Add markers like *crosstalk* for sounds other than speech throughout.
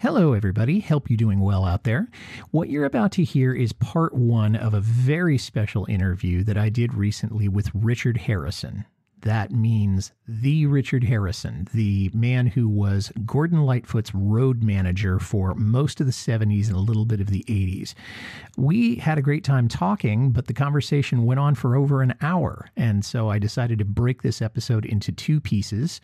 Hello, everybody. Hope you doing well out there. What you're about to hear is part one of a very special interview that I did recently with Richard Harison. That means the Richard Harison, the man who was Gordon Lightfoot's road manager for most of the 70s and a little bit of the 80s. We had a great time talking, but the conversation went on for over an hour. And so I decided to break this episode into two pieces.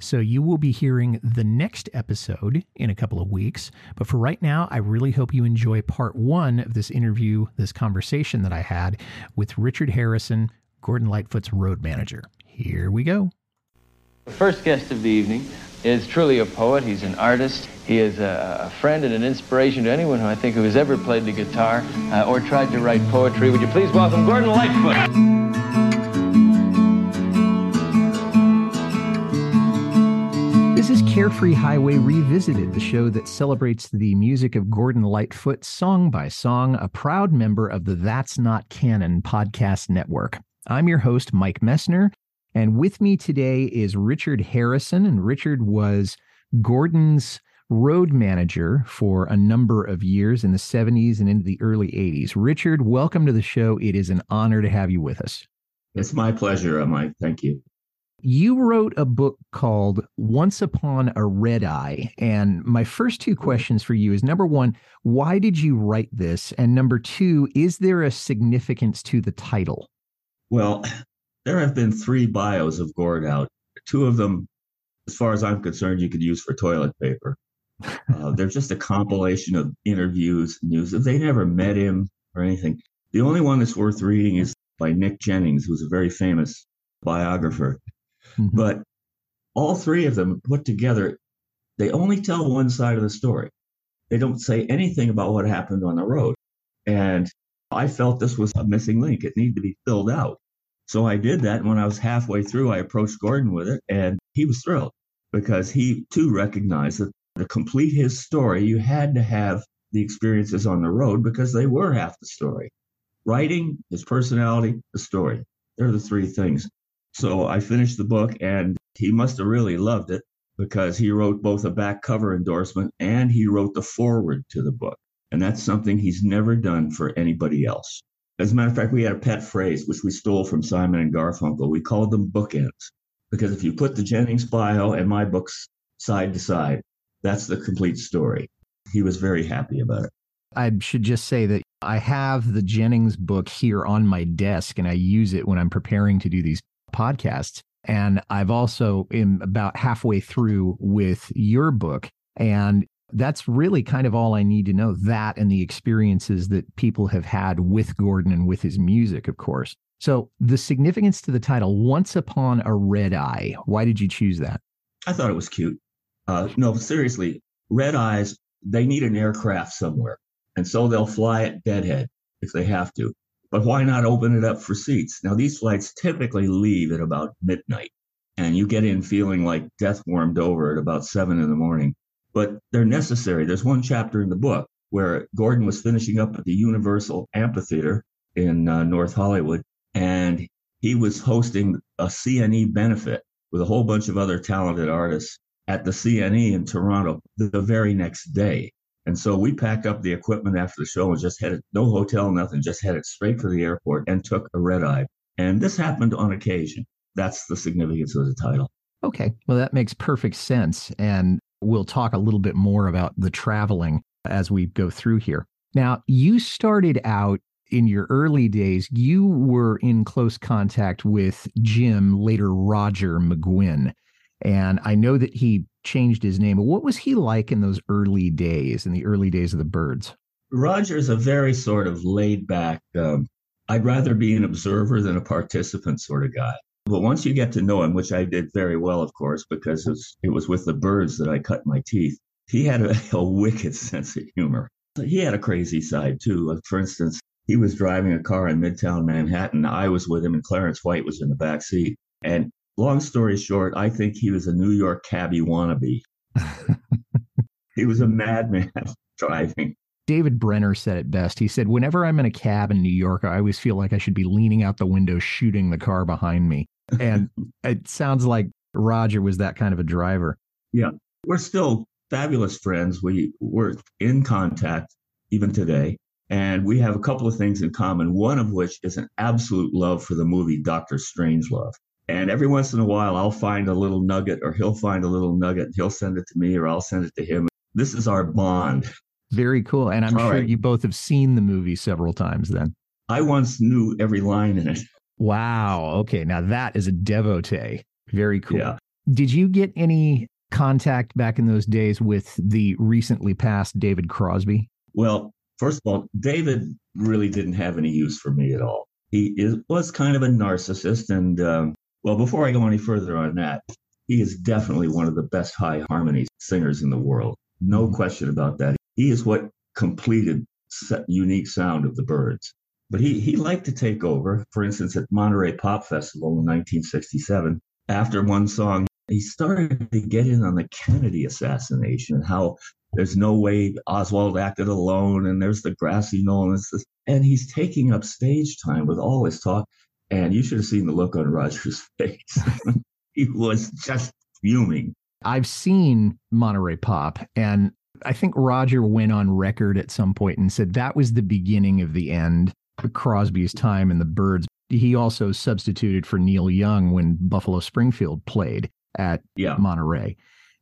So you will be hearing the next episode in a couple of weeks. But for right now, I really hope you enjoy part one of this interview, this conversation that I had with Richard Harison, Gordon Lightfoot's road manager. Here we go. The first guest of the evening is truly a poet. He's an artist. He is a, a friend and an inspiration to anyone who I think who has ever played the guitar uh, or tried to write poetry. Would you please welcome Gordon Lightfoot? This is Carefree Highway Revisited, the show that celebrates the music of Gordon Lightfoot song by song, a proud member of the That's Not Canon podcast network. I'm your host, Mike Messner, and with me today is Richard Harison. And Richard was Gordon's road manager for a number of years in the 70s and into the early 80s. Richard, welcome to the show. It is an honor to have you with us. It's my pleasure, uh, Mike. Thank you. You wrote a book called Once Upon a Red Eye. And my first two mm-hmm. questions for you is number one, why did you write this? And number two, is there a significance to the title? Well, there have been three bios of Gord out. Two of them, as far as I'm concerned, you could use for toilet paper. Uh, they're just a compilation of interviews, news. They never met him or anything. The only one that's worth reading is by Nick Jennings, who's a very famous biographer. Mhm. But all three of them put together, they only tell one side of the story. They don't say anything about what happened on the road. And I felt this was a missing link. It needed to be filled out. So I did that. And when I was halfway through, I approached Gordon with it, and he was thrilled because he too recognized that to complete his story, you had to have the experiences on the road because they were half the story. Writing, his personality, the story. They're the three things. So I finished the book, and he must have really loved it because he wrote both a back cover endorsement and he wrote the foreword to the book. And that's something he's never done for anybody else. As a matter of fact, we had a pet phrase which we stole from Simon and Garfunkel. We called them bookends because if you put the Jennings bio and my books side to side, that's the complete story. He was very happy about it. I should just say that I have the Jennings book here on my desk and I use it when I'm preparing to do these podcasts. And I've also am about halfway through with your book. And that's really kind of all I need to know that and the experiences that people have had with Gordon and with his music, of course. So the significance to the title, Once Upon a Red Eye, why did you choose that? I thought it was cute. Uh, no, seriously, red eyes, they need an aircraft somewhere. And so they'll fly at deadhead if they have to. But why not open it up for seats? Now, these flights typically leave at about midnight, and you get in feeling like death warmed over at about seven in the morning. But they're necessary. There's one chapter in the book where Gordon was finishing up at the Universal Amphitheater in uh, North Hollywood, and he was hosting a CNE benefit with a whole bunch of other talented artists at the CNE in Toronto the very next day. And so we packed up the equipment after the show and just headed, no hotel, nothing, just headed straight for the airport and took a red eye. And this happened on occasion. That's the significance of the title. Okay. Well, that makes perfect sense. And we'll talk a little bit more about the traveling as we go through here. Now, you started out in your early days, you were in close contact with Jim, later Roger McGuinn. And I know that he changed his name. But what was he like in those early days, in the early days of the Byrds? Roger's a very sort of laid back, um, I'd rather be an observer than a participant sort of guy. But once you get to know him, which I did very well, of course, because it was, it was with the Byrds that I cut my teeth, he had a, *laughs* a wicked sense of humor. He had a crazy side too. For instance, he was driving a car in Midtown Manhattan. I was with him, and Clarence White was in the back seat. And long story short, I think he was a New York cabbie wannabe. *laughs* he was a madman *laughs* driving. David Brenner said it best. He said, Whenever I'm in a cab in New York, I always feel like I should be leaning out the window shooting the car behind me. And it sounds like Roger was that kind of a driver. Yeah. We're still fabulous friends. We were in contact even today. And we have a couple of things in common, one of which is an absolute love for the movie Doctor Strangelove. And every once in a while, I'll find a little nugget, or he'll find a little nugget. and He'll send it to me, or I'll send it to him. This is our bond. Very cool. And I'm All sure right. you both have seen the movie several times then. I once knew every line in it. Wow. Okay. Now that is a devotee. Very cool. Yeah. Did you get any contact back in those days with the recently passed David Crosby? Well, first of all, David really didn't have any use for me at all. He is, was kind of a narcissist. And, um, well, before I go any further on that, he is definitely one of the best high harmony singers in the world. No question about that. He is what completed the unique sound of the Byrds. But he, he liked to take over. For instance, at Monterey Pop Festival in 1967, after one song, he started to get in on the Kennedy assassination and how there's no way Oswald acted alone, and there's the grassy knoll, and, and he's taking up stage time with all his talk. And you should have seen the look on Roger's *laughs* face. he was just fuming. I've seen Monterey Pop, and I think Roger went on record at some point and said that was the beginning of the end Crosby's time in the Byrds. He also substituted for Neil Young when Buffalo Springfield played at Yeah. Monterey.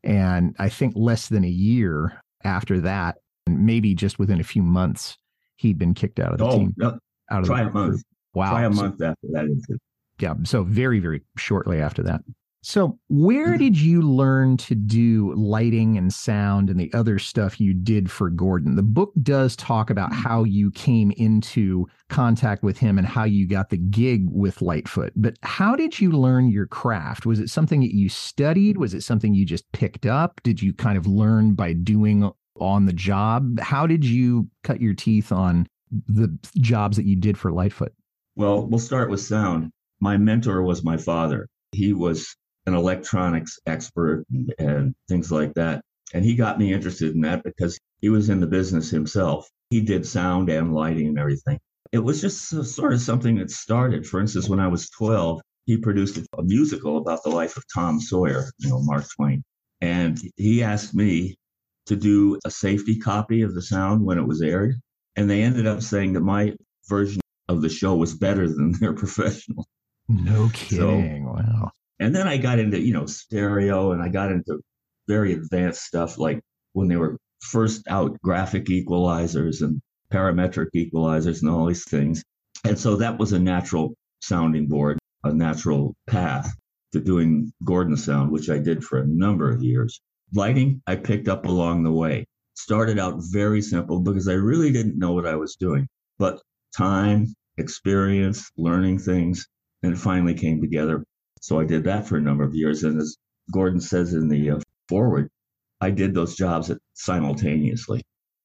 And I think less than a year after that, and maybe just within a few months, he'd been kicked out of the Oh, team. no, Out of try the a month. Wow. Try a So- month after that. incident. yeah so very very shortly after that so where mm-hmm. did you learn to do lighting and sound and the other stuff you did for gordon? The book does talk about mm-hmm. how you came into contact with him and how you got the gig with lightfoot but how did you learn your craft? Was it something that you studied? Was it something you just picked up? Did you kind of learn by doing on the job? How did you cut your teeth on the jobs that you did for lightfoot? Well, we'll start with sound. My mentor was my father. He was an electronics expert and, and things like that. And he got me interested in that because he was in the business himself. He did sound and lighting and everything. It was just so- sort of something that started. For instance, when I was 12, he produced a musical about the life of Tom Sawyer, you know, Mark Twain. And he asked me to do a safety copy of the sound when it was aired. And they ended up saying that my version of the show was better than their *laughs* professional. no kidding wow And then I got into, you know, stereo and I got into very advanced stuff like when they were first out graphic equalizers and parametric equalizers and all these things. And so that was a natural sounding board, a natural path to doing Gordon sound, which I did for a number of years. Lighting, I picked up along the way. Started out very simple because I really didn't know what I was doing. But time, experience, learning things, and it finally came together. So I did that for a number of years. And as Gordon says in the uh, foreword, I did those jobs simultaneously.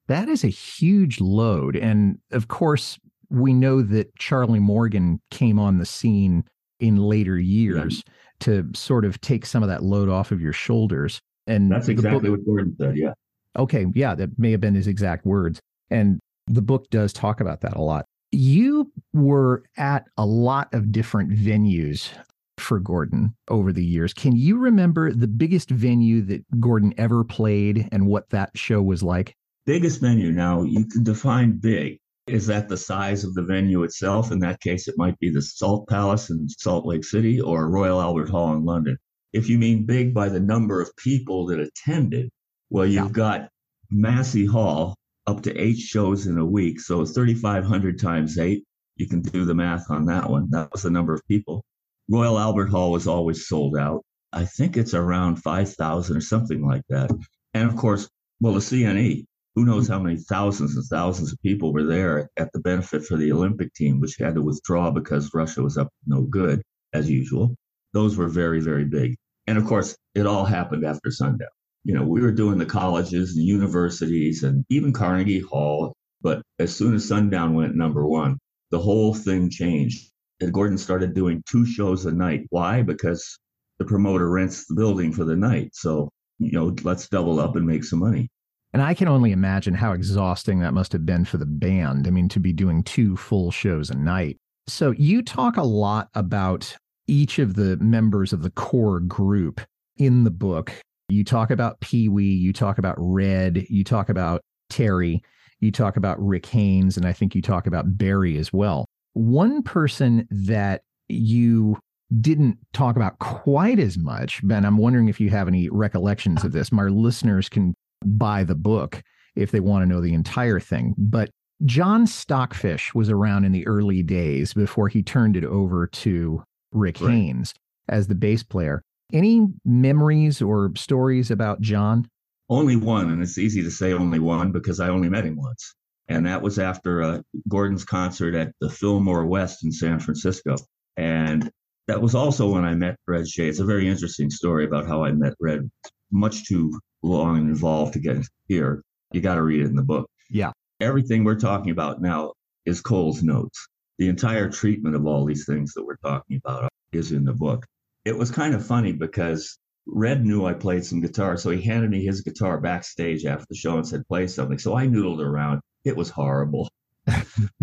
That is a huge load. And of course, we know that Charlie Morgan came on the scene in later years to sort of take some of that load off of your shoulders. And That's the book- exactly what Gordon said. Yeah. Okay, yeah, that may have been his exact words. And the book does talk about that a lot. You were at a lot of different venues for Gordon over the years. Can you remember the biggest venue that Gordon ever played and what that show was like? Biggest venue. Now, you can define big. Is that the size of the venue itself? In that case, it might be the Salt Palace in Salt Lake City or Royal Albert Hall in London. If you mean big by the number of people that attended, well, you've Yeah. got Massey Hall up to eight shows in a week. So 3,500 times eight. You can do the math on that one. That was the number of people. Royal Albert Hall was always sold out. I think it's around 5,000 or something like that. And of course, well, the CNE, who knows how many thousands and thousands of people were there at the benefit for the Olympic team, which had to withdraw because Russia was up no good, as usual. Those were very, very big. And of course, it all happened after sundown. You know, we were doing the colleges and universities and even Carnegie Hall. But as soon as sundown went number one, the whole thing changed. Gordon started doing two shows a night. Why? Because the promoter rents the building for the night. So, you know, let's double up and make some money. And I can only imagine how exhausting that must have been for the band. I mean, to be doing two full shows a night. So you talk a lot about each of the members of the core group in the book. You talk about Pee Wee, you talk about Red, you talk about Terry, you talk about Rick Haynes, and I think you talk about Barry as well. One person that you didn't talk about quite as much, Ben, I'm wondering if you have any recollections of this. My listeners can buy the book if they want to know the entire thing. But John Stockfish was around in the early days before he turned it over to Rick right. Haynes as the bass player. Any memories or stories about John? Only one, and it's easy to say only one because I only met him once. And that was after uh, Gordon's concert at the Fillmore West in San Francisco. And that was also when I met Red Shea. It's a very interesting story about how I met Red, much too long and involved to get here. You got to read it in the book. Yeah. Everything we're talking about now is Cole's notes. The entire treatment of all these things that we're talking about is in the book. It was kind of funny because Red knew I played some guitar, so he handed me his guitar backstage after the show and said, play something. So I noodled around. It was horrible.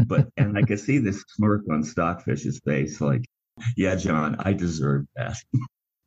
but, and I could see this smirk on Stockfish's face like, yeah, John, I deserve that.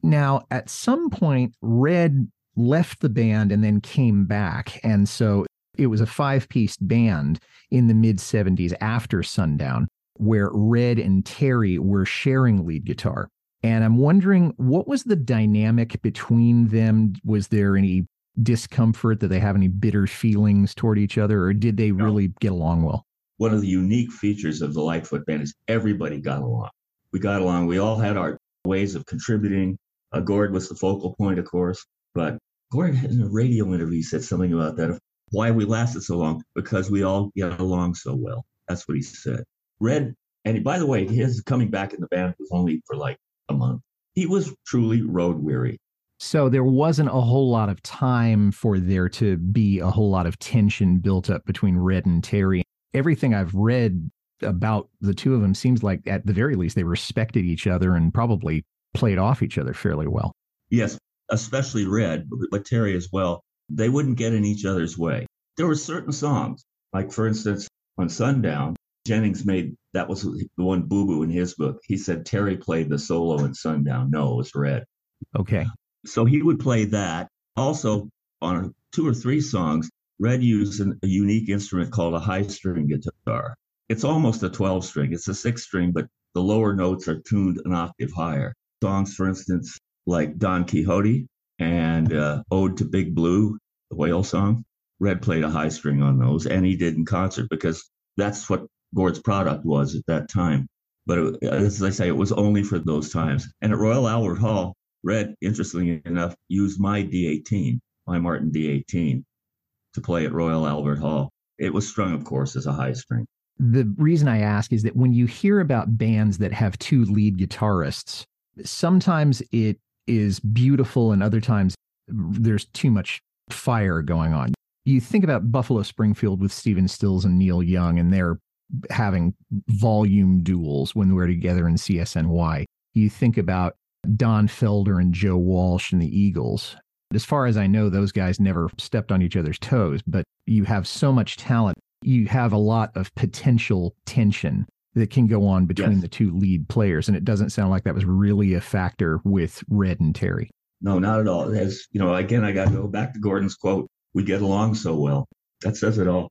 now, at some point, Red left the band and then came back. And so it was a five piece band in the mid 70s after Sundown, where Red and Terry were sharing lead guitar. And I'm wondering what was the dynamic between them? Was there any discomfort? That they have any bitter feelings toward each other, or did they no. really get along well? One of the unique features of the Lightfoot band is everybody got along. We got along. We all had our ways of contributing. Uh, Gord was the focal point, of course, but Gord in a radio interview said something about that. Why we lasted so long? Because we all get along so well. That's what he said. Red, and by the way, his coming back in the band was only for like a month. He was truly road weary. So there wasn't a whole lot of time for there to be a whole lot of tension built up between Red and Terry. Everything I've read about the two of them seems like at the very least they respected each other and probably played off each other fairly well. Yes, especially Red, but Terry as well. They wouldn't get in each other's way. There were certain songs, like for instance, on Sundown, Jennings made that was the one boo boo in his book. He said Terry played the solo in Sundown. No, it was Red. Okay. So he would play that. Also, on two or three songs, Red used an, a unique instrument called a high string guitar. It's almost a 12 string. It's a six string, but the lower notes are tuned an octave higher. Songs, for instance, like Don Quixote and uh, Ode to Big Blue, the whale song, Red played a high string on those, and he did in concert because that's what Gord's product was at that time. But it, as I say, it was only for those times. And at Royal Albert Hall, Red, interestingly enough, used my D18, my Martin D18, to play at Royal Albert Hall. It was strung, of course, as a high string. The reason I ask is that when you hear about bands that have two lead guitarists, sometimes it is beautiful and other times there's too much fire going on. You think about Buffalo Springfield with Stephen Stills and Neil Young, and they're having volume duels when we're together in CSNY. You think about Don Felder and Joe Walsh and the Eagles. As far as I know, those guys never stepped on each other's toes, but you have so much talent. You have a lot of potential tension that can go on between yes. the two lead players. And it doesn't sound like that was really a factor with Red and Terry. No, not at all. As you know, again, I got to go back to Gordon's quote we get along so well. That says it all.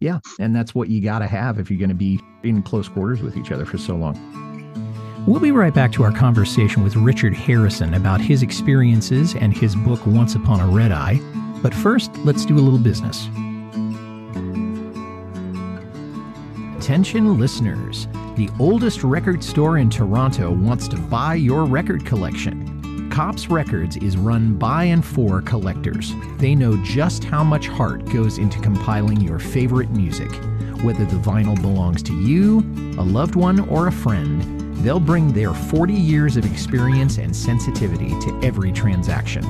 Yeah. And that's what you got to have if you're going to be in close quarters with each other for so long. We'll be right back to our conversation with Richard Harison about his experiences and his book Once Upon a Red Eye. But first, let's do a little business. Attention listeners, the oldest record store in Toronto wants to buy your record collection. Kop's Records is run by and for collectors. They know just how much heart goes into compiling your favorite music. Whether the vinyl belongs to you, a loved one, or a friend, They'll bring their 40 years of experience and sensitivity to every transaction.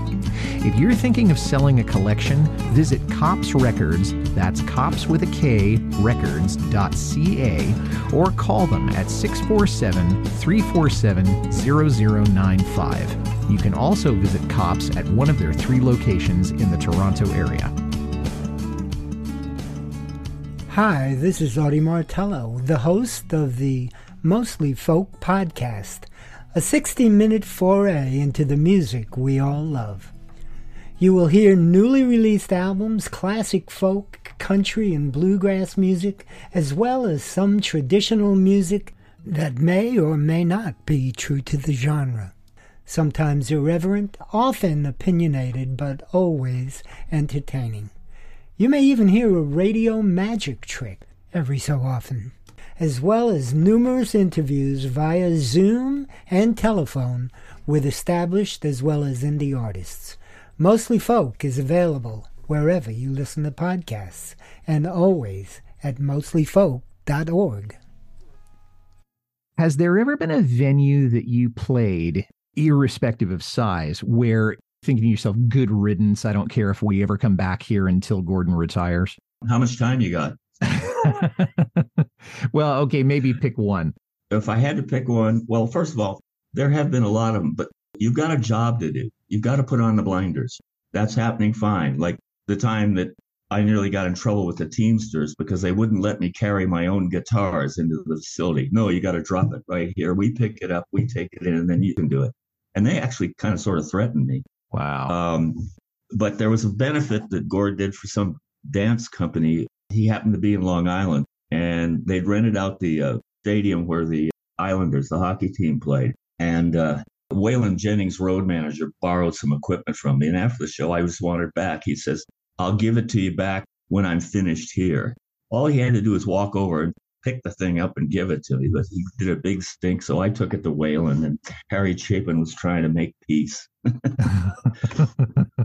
If you're thinking of selling a collection, visit Kop's Records, that's cops with a K, records.ca, or call them at 647 347 0095. You can also visit Kop's at one of their three locations in the Toronto area. Hi, this is Audie Martello, the host of the Mostly Folk podcast, a 60 minute foray into the music we all love. You will hear newly released albums, classic folk, country, and bluegrass music, as well as some traditional music that may or may not be true to the genre. Sometimes irreverent, often opinionated, but always entertaining. You may even hear a radio magic trick every so often as well as numerous interviews via Zoom and telephone with established as well as indie artists. Mostly Folk is available wherever you listen to podcasts and always at mostlyfolk.org. Has there ever been a venue that you played, irrespective of size, where thinking to yourself, good riddance, I don't care if we ever come back here until Gordon retires? How much time you got? *laughs* well, okay, maybe pick one. If I had to pick one, well, first of all, there have been a lot of them, but you've got a job to do. You've got to put on the blinders. That's happening fine. Like the time that I nearly got in trouble with the Teamsters because they wouldn't let me carry my own guitars into the facility. No, you got to drop it right here. We pick it up, we take it in, and then you can do it. And they actually kind of sort of threatened me. Wow. Um, but there was a benefit that Gord did for some dance company he happened to be in Long Island, and they'd rented out the uh, stadium where the Islanders, the hockey team, played. And uh, Waylon Jennings, road manager, borrowed some equipment from me. And after the show, I just wanted back. He says, I'll give it to you back when I'm finished here. All he had to do was walk over and pick the thing up and give it to me. But he did a big stink. So I took it to Waylon, and Harry Chapin was trying to make peace. *laughs*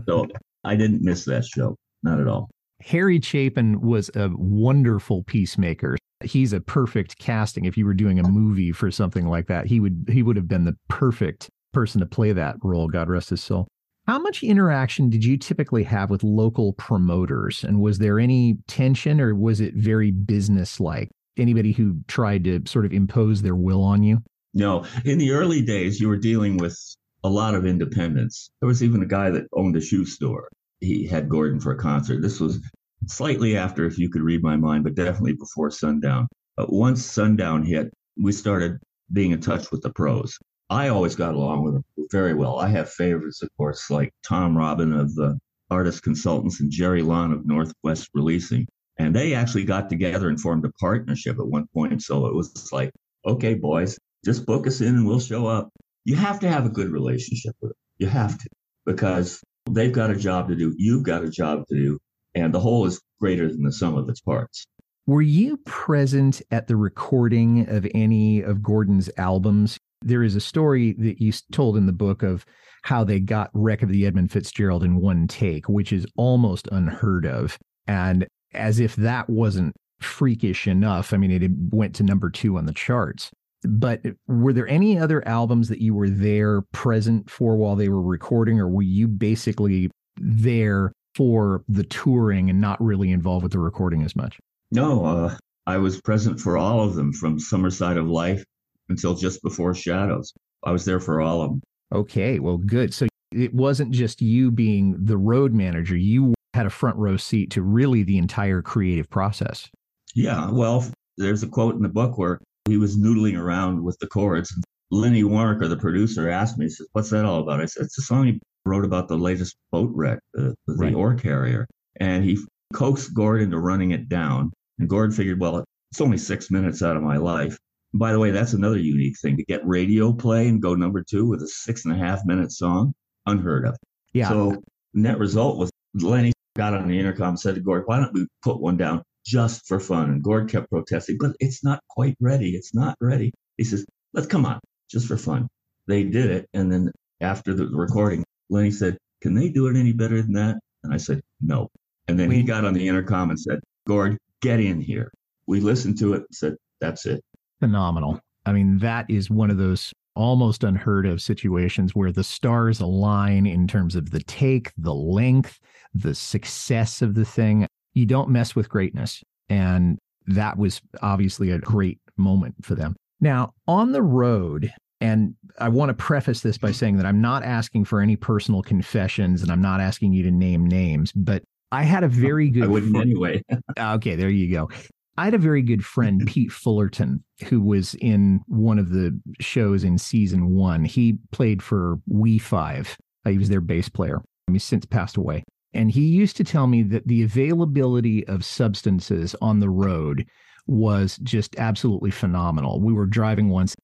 so I didn't miss that show. Not at all. Harry Chapin was a wonderful peacemaker. He's a perfect casting. If you were doing a movie for something like that, he would he would have been the perfect person to play that role. God rest his soul. How much interaction did you typically have with local promoters? And was there any tension or was it very business-like? Anybody who tried to sort of impose their will on you? No. In the early days, you were dealing with a lot of independents. There was even a guy that owned a shoe store he had Gordon for a concert. This was slightly after, if you could read my mind, but definitely before sundown. But once sundown hit, we started being in touch with the pros. I always got along with them very well. I have favorites, of course, like Tom Robin of the Artist Consultants and Jerry Lund of Northwest Releasing. And they actually got together and formed a partnership at one point. So it was like, okay, boys, just book us in and we'll show up. You have to have a good relationship with them. You have to, because They've got a job to do. You've got a job to do. And the whole is greater than the sum of its parts. Were you present at the recording of any of Gordon's albums? There is a story that you told in the book of how they got Wreck of the Edmund Fitzgerald in one take, which is almost unheard of. And as if that wasn't freakish enough, I mean, it went to number two on the charts. But were there any other albums that you were there present for while they were recording, or were you basically there for the touring and not really involved with the recording as much? No, uh, I was present for all of them from Summer Side of Life until just before Shadows. I was there for all of them. Okay, well, good. So it wasn't just you being the road manager, you had a front row seat to really the entire creative process. Yeah, well, there's a quote in the book where he was noodling around with the chords. Lenny Waronker, the producer, asked me, he says, What's that all about? I said, It's a song he wrote about the latest boat wreck, the, the right. ore carrier. And he coaxed Gord into running it down. And Gord figured, Well, it's only six minutes out of my life. And by the way, that's another unique thing to get radio play and go number two with a six and a half minute song. Unheard of. Yeah. So, net result was Lenny got on the intercom and said to Gord, Why don't we put one down? Just for fun. And Gord kept protesting, but it's not quite ready. It's not ready. He says, let's come on, just for fun. They did it. And then after the recording, Lenny said, can they do it any better than that? And I said, no. And then he got on the intercom and said, Gord, get in here. We listened to it and said, that's it. Phenomenal. I mean, that is one of those almost unheard of situations where the stars align in terms of the take, the length, the success of the thing. You don't mess with greatness. And that was obviously a great moment for them. Now, on the road, and I want to preface this by saying that I'm not asking for any personal confessions and I'm not asking you to name names, but I had a very *laughs* good. I wouldn't anyway. *laughs* okay, there you go. I had a very good friend, *laughs* Pete Fullerton, who was in one of the shows in season one. He played for We Five. Uh, he was their bass player. He's since passed away. And he used to tell me that the availability of substances on the road was just absolutely phenomenal. We were driving once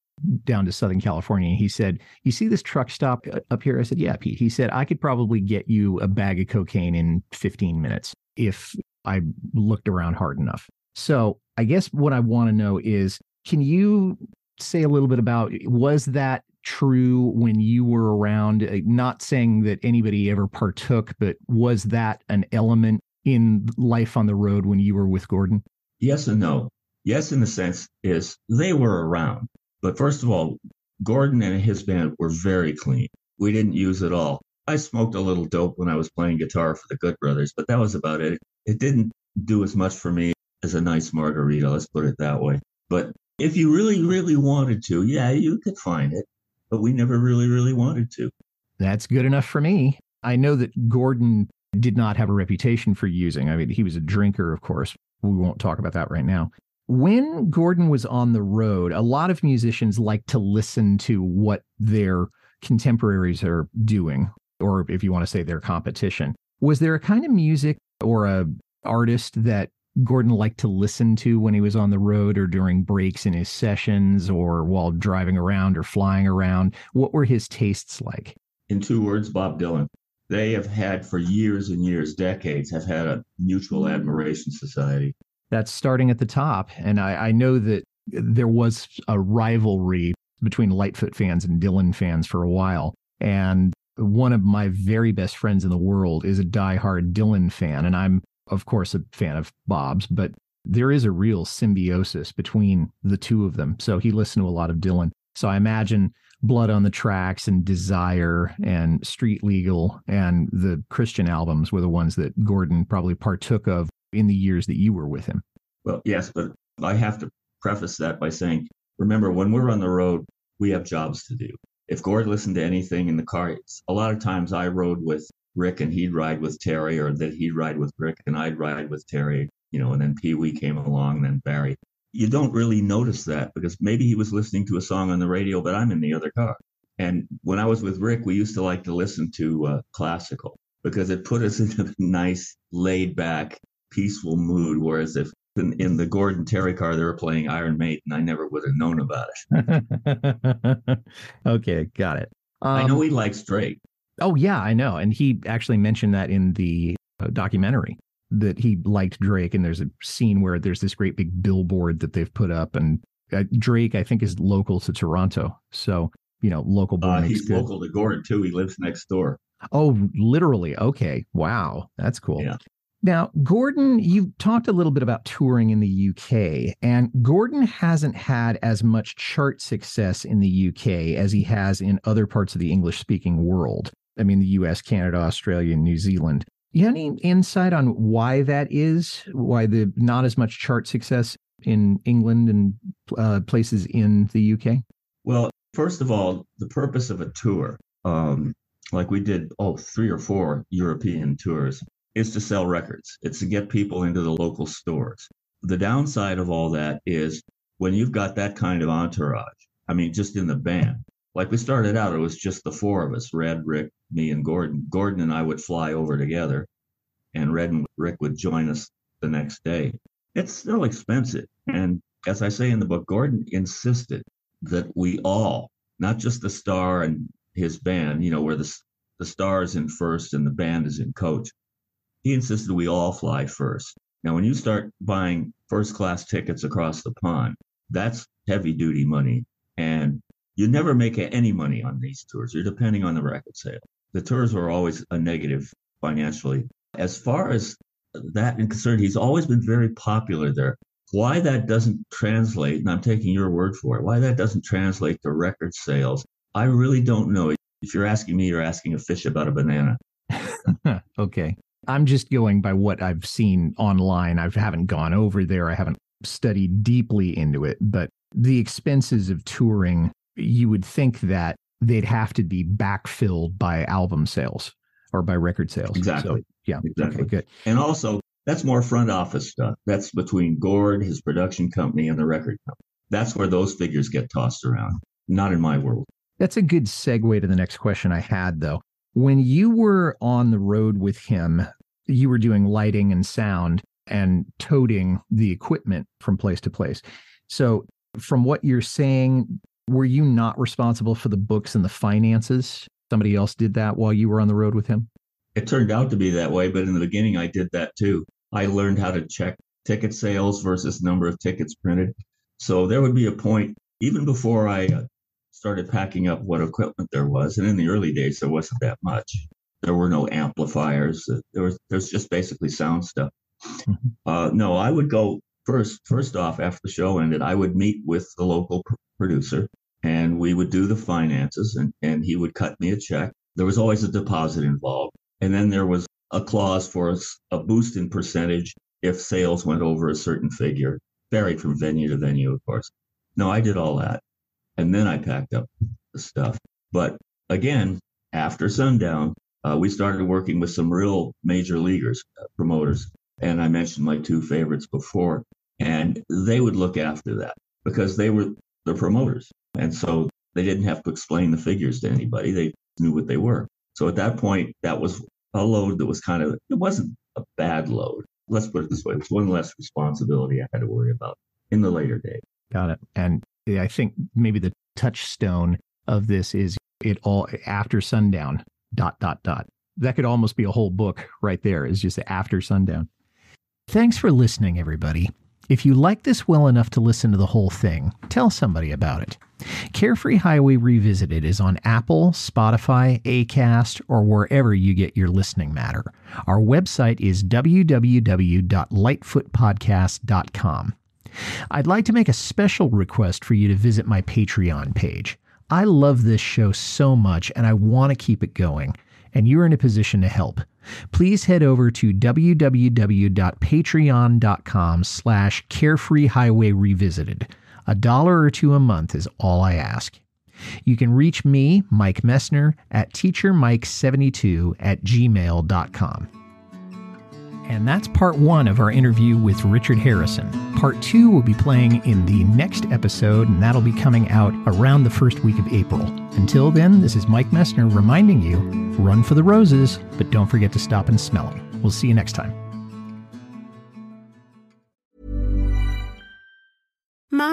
down to Southern California. And he said, You see this truck stop uh, up here? I said, Yeah, Pete. He said, I could probably get you a bag of cocaine in 15 minutes if I looked around hard enough. So I guess what I want to know is can you say a little bit about was that true when you were around? Uh, not saying that anybody ever partook, but was that an element in life on the road when you were with Gordon? Yes and no. Yes, in the sense is they were around. But first of all, Gordon and his band were very clean. We didn't use it all. I smoked a little dope when I was playing guitar for the Good Brothers, but that was about it. It didn't do as much for me as a nice margarita, let's put it that way. But if you really, really wanted to, yeah, you could find it. But we never really, really wanted to. That's good enough for me. I know that Gordon did not have a reputation for using. I mean, he was a drinker, of course. We won't talk about that right now. When Gordon was on the road, a lot of musicians like to listen to what their contemporaries are doing, or if you want to say their competition. Was there a kind of music or a artist that Gordon liked to listen to when he was on the road or during breaks in his sessions or while driving around or flying around? What were his tastes like? In two words, Bob Dylan. They have had for years and years, decades, have had a mutual admiration society. That's starting at the top. And I, I know that there was a rivalry between Lightfoot fans and Dylan fans for a while. And one of my very best friends in the world is a diehard Dylan fan. And I'm of course, a fan of Bob's, but there is a real symbiosis between the two of them. So he listened to a lot of Dylan. So I imagine Blood on the Tracks and Desire and Street Legal and the Christian albums were the ones that Gordon probably partook of in the years that you were with him. Well, yes, but I have to preface that by saying, remember, when we're on the road, we have jobs to do. If Gord listened to anything in the car, a lot of times I rode with Rick and he'd ride with Terry, or that he'd ride with Rick and I'd ride with Terry, you know, and then Pee Wee came along, and then Barry. You don't really notice that because maybe he was listening to a song on the radio, but I'm in the other car. And when I was with Rick, we used to like to listen to uh, classical because it put us *laughs* in a nice, laid back, peaceful mood. Whereas if in, in, the Gordon Terry car they were playing Iron Maiden, I never would have known about it. *laughs* okay, got it. Um, I know he likes Drake. Oh yeah, I know. And he actually mentioned that in the uh, documentary that he liked Drake. And there's a scene where there's this great big billboard that they've put up, and uh, Drake I think is local to Toronto, so you know local. Uh, he's good. local to Gordon too. He lives next door. Oh, literally. Okay. Wow, that's cool. Yeah. Now, Gordon, you talked a little bit about touring in the UK, and Gordon hasn't had as much chart success in the UK as he has in other parts of the English speaking world. I mean, the US, Canada, Australia, and New Zealand. You have any insight on why that is? Why the not as much chart success in England and uh, places in the UK? Well, first of all, the purpose of a tour, um, like we did, oh, three or four European tours, is to sell records. It's to get people into the local stores. The downside of all that is when you've got that kind of entourage, I mean, just in the band, like we started out, it was just the four of us Red, Rick, me, and Gordon. Gordon and I would fly over together, and Red and Rick would join us the next day. It's still expensive. Hmm. And as I say in the book, Gordon insisted that we all, not just the star and his band, you know, where the, the star is in first and the band is in coach, he insisted we all fly first. Now, when you start buying first class tickets across the pond, that's heavy duty money. And you never make any money on these tours. You're depending on the record sale. The tours are always a negative financially. As far as that concerned, he's always been very popular there. Why that doesn't translate, and I'm taking your word for it, why that doesn't translate to record sales, I really don't know. If you're asking me, you're asking a fish about a banana. *laughs* okay. I'm just going by what I've seen online. I haven't gone over there. I haven't studied deeply into it, but the expenses of touring, you would think that they'd have to be backfilled by album sales or by record sales. Exactly. So, yeah. Exactly. Okay, good. And also, that's more front office stuff. That's between Gord, his production company, and the record company. That's where those figures get tossed around. Not in my world. That's a good segue to the next question I had, though. When you were on the road with him, you were doing lighting and sound and toting the equipment from place to place. So, from what you're saying, were you not responsible for the books and the finances? Somebody else did that while you were on the road with him? It turned out to be that way, but in the beginning, I did that too. I learned how to check ticket sales versus number of tickets printed. So there would be a point, even before I uh, started packing up what equipment there was, and in the early days, there wasn't that much. There were no amplifiers. There was there's just basically sound stuff. Mm-hmm. Uh, no, I would go first. First off, after the show ended, I would meet with the local pr- producer, and we would do the finances, and and he would cut me a check. There was always a deposit involved, and then there was a clause for a, a boost in percentage if sales went over a certain figure, varied from venue to venue, of course. No, I did all that, and then I packed up the stuff. But again, after sundown, uh, we started working with some real major leaguers, uh, promoters. And I mentioned my two favorites before, and they would look after that because they were the promoters. And so they didn't have to explain the figures to anybody. They knew what they were. So at that point, that was a load that was kind of, it wasn't a bad load. Let's put it this way. It was one less responsibility I had to worry about in the later days. Got it. And I think maybe the touchstone of this is it all after sundown, dot, dot, dot. That could almost be a whole book right there, is just after sundown. Thanks for listening, everybody. If you like this well enough to listen to the whole thing, tell somebody about it. Carefree Highway Revisited is on Apple, Spotify, Acast, or wherever you get your listening matter. Our website is www.lightfootpodcast.com. I'd like to make a special request for you to visit my Patreon page. I love this show so much and I want to keep it going, and you're in a position to help. Please head over to www.patreon.com slash carefreehighway revisited. A dollar or two a month is all I ask. You can reach me, Mike Messner, at teachermike72 at gmail.com. And that's part one of our interview with Richard Harison. Part two will be playing in the next episode, and that'll be coming out around the first week of April. Until then, this is Mike Messner reminding you run for the roses, but don't forget to stop and smell them. We'll see you next time.